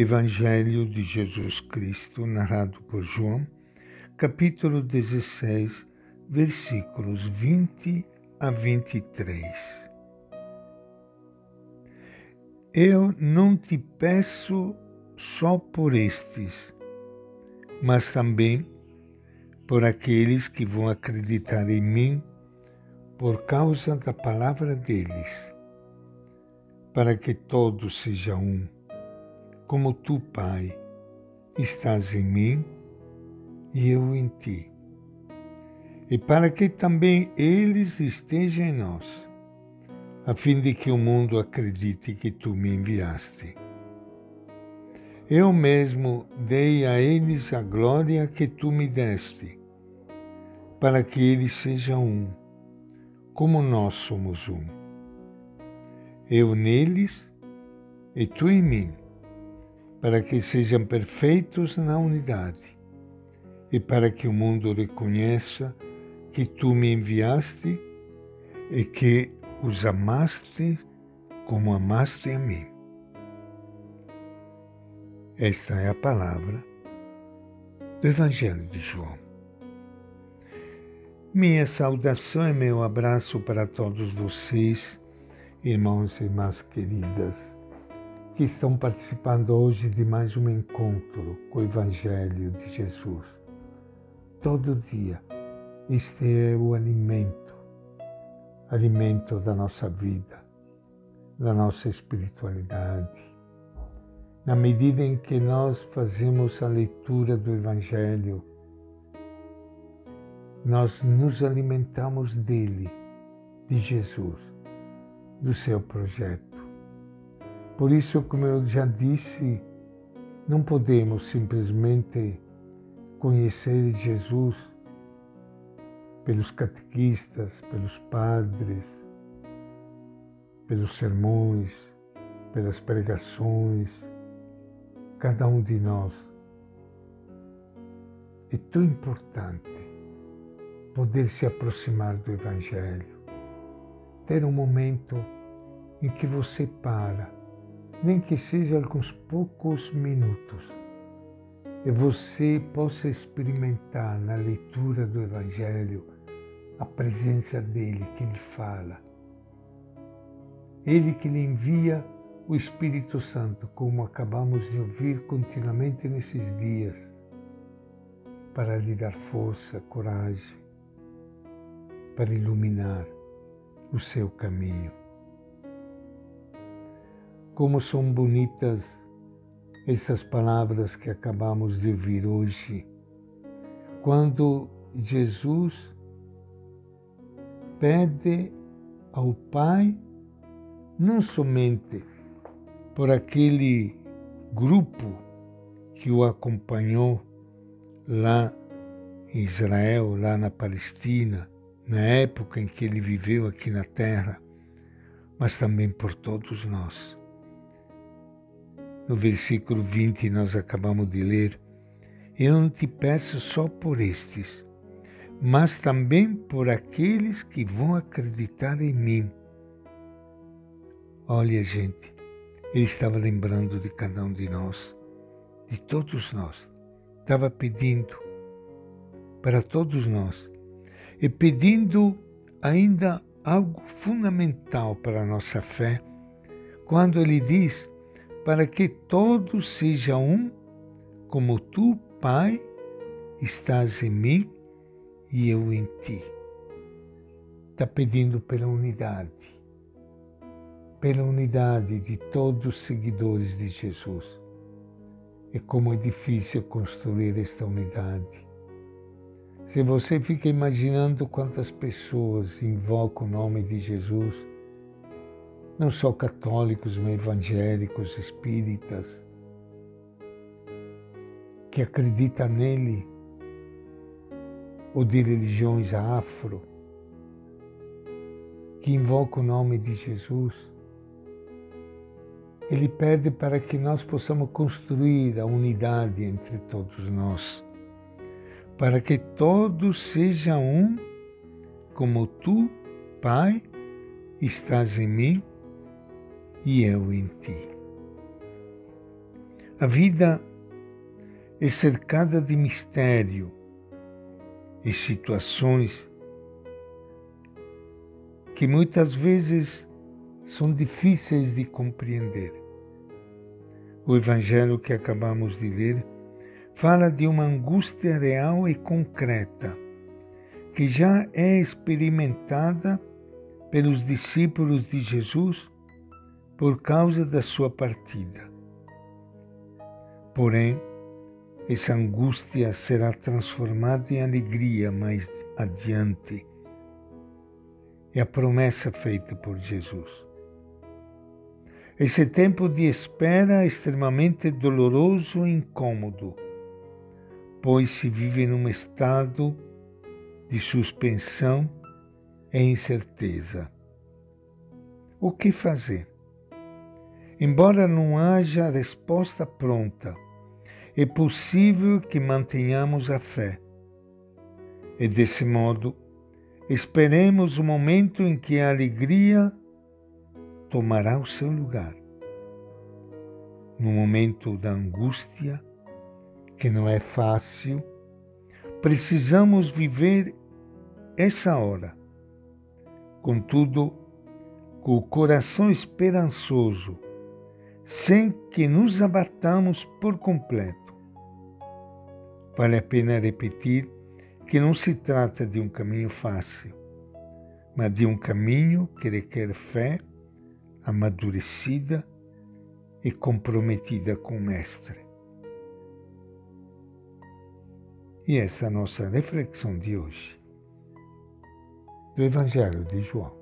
Evangelho de Jesus Cristo, narrado por João, capítulo 16, versículos 20 a 23. Eu não te peço só por estes, mas também por aqueles que vão acreditar em mim por causa da palavra deles, para que todos sejam um como tu, Pai, estás em mim e eu em ti. E para que também eles estejam em nós, a fim de que o mundo acredite que tu me enviaste. Eu mesmo dei a eles a glória que tu me deste, para que eles sejam um, como nós somos um. Eu neles e tu em mim para que sejam perfeitos na unidade e para que o mundo reconheça que tu me enviaste e que os amaste como amaste a mim. Esta é a palavra do Evangelho de João. Minha saudação e meu abraço para todos vocês, irmãos e irmãs queridas que estão participando hoje de mais um encontro com o Evangelho de Jesus. Todo dia, este é o alimento, alimento da nossa vida, da nossa espiritualidade. Na medida em que nós fazemos a leitura do Evangelho, nós nos alimentamos dele, de Jesus, do seu projeto por isso, como eu já disse, não podemos simplesmente conhecer Jesus pelos catequistas, pelos padres, pelos sermões, pelas pregações, cada um de nós. É tão importante poder se aproximar do Evangelho, ter um momento em que você para nem que seja alguns poucos minutos, e você possa experimentar na leitura do Evangelho a presença dele que lhe fala. Ele que lhe envia o Espírito Santo, como acabamos de ouvir continuamente nesses dias, para lhe dar força, coragem, para iluminar o seu caminho. Como são bonitas essas palavras que acabamos de ouvir hoje, quando Jesus pede ao Pai não somente por aquele grupo que o acompanhou lá em Israel, lá na Palestina, na época em que ele viveu aqui na terra, mas também por todos nós no versículo 20 nós acabamos de ler, eu não te peço só por estes, mas também por aqueles que vão acreditar em mim. Olha, gente, ele estava lembrando de cada um de nós, de todos nós. Estava pedindo para todos nós e pedindo ainda algo fundamental para a nossa fé, quando ele diz para que todos sejam um, como tu, Pai, estás em mim e eu em ti. Está pedindo pela unidade, pela unidade de todos os seguidores de Jesus. E como é difícil construir esta unidade. Se você fica imaginando quantas pessoas invocam o nome de Jesus, não só católicos, mas evangélicos, espíritas, que acreditam nele, ou de religiões afro, que invocam o nome de Jesus. Ele pede para que nós possamos construir a unidade entre todos nós, para que todos sejam um, como tu, Pai, estás em mim e eu em ti. A vida é cercada de mistério e situações que muitas vezes são difíceis de compreender. O Evangelho que acabamos de ler fala de uma angústia real e concreta que já é experimentada pelos discípulos de Jesus por causa da sua partida. Porém, essa angústia será transformada em alegria mais adiante. É a promessa feita por Jesus. Esse tempo de espera é extremamente doloroso e incômodo, pois se vive num estado de suspensão e incerteza. O que fazer? Embora não haja resposta pronta, é possível que mantenhamos a fé. E desse modo, esperemos o momento em que a alegria tomará o seu lugar. No momento da angústia, que não é fácil, precisamos viver essa hora. Contudo, com o coração esperançoso, sem que nos abatamos por completo Vale a pena repetir que não se trata de um caminho fácil, mas de um caminho que requer fé amadurecida e comprometida com o Mestre. E esta é a nossa reflexão de hoje do Evangelho de João.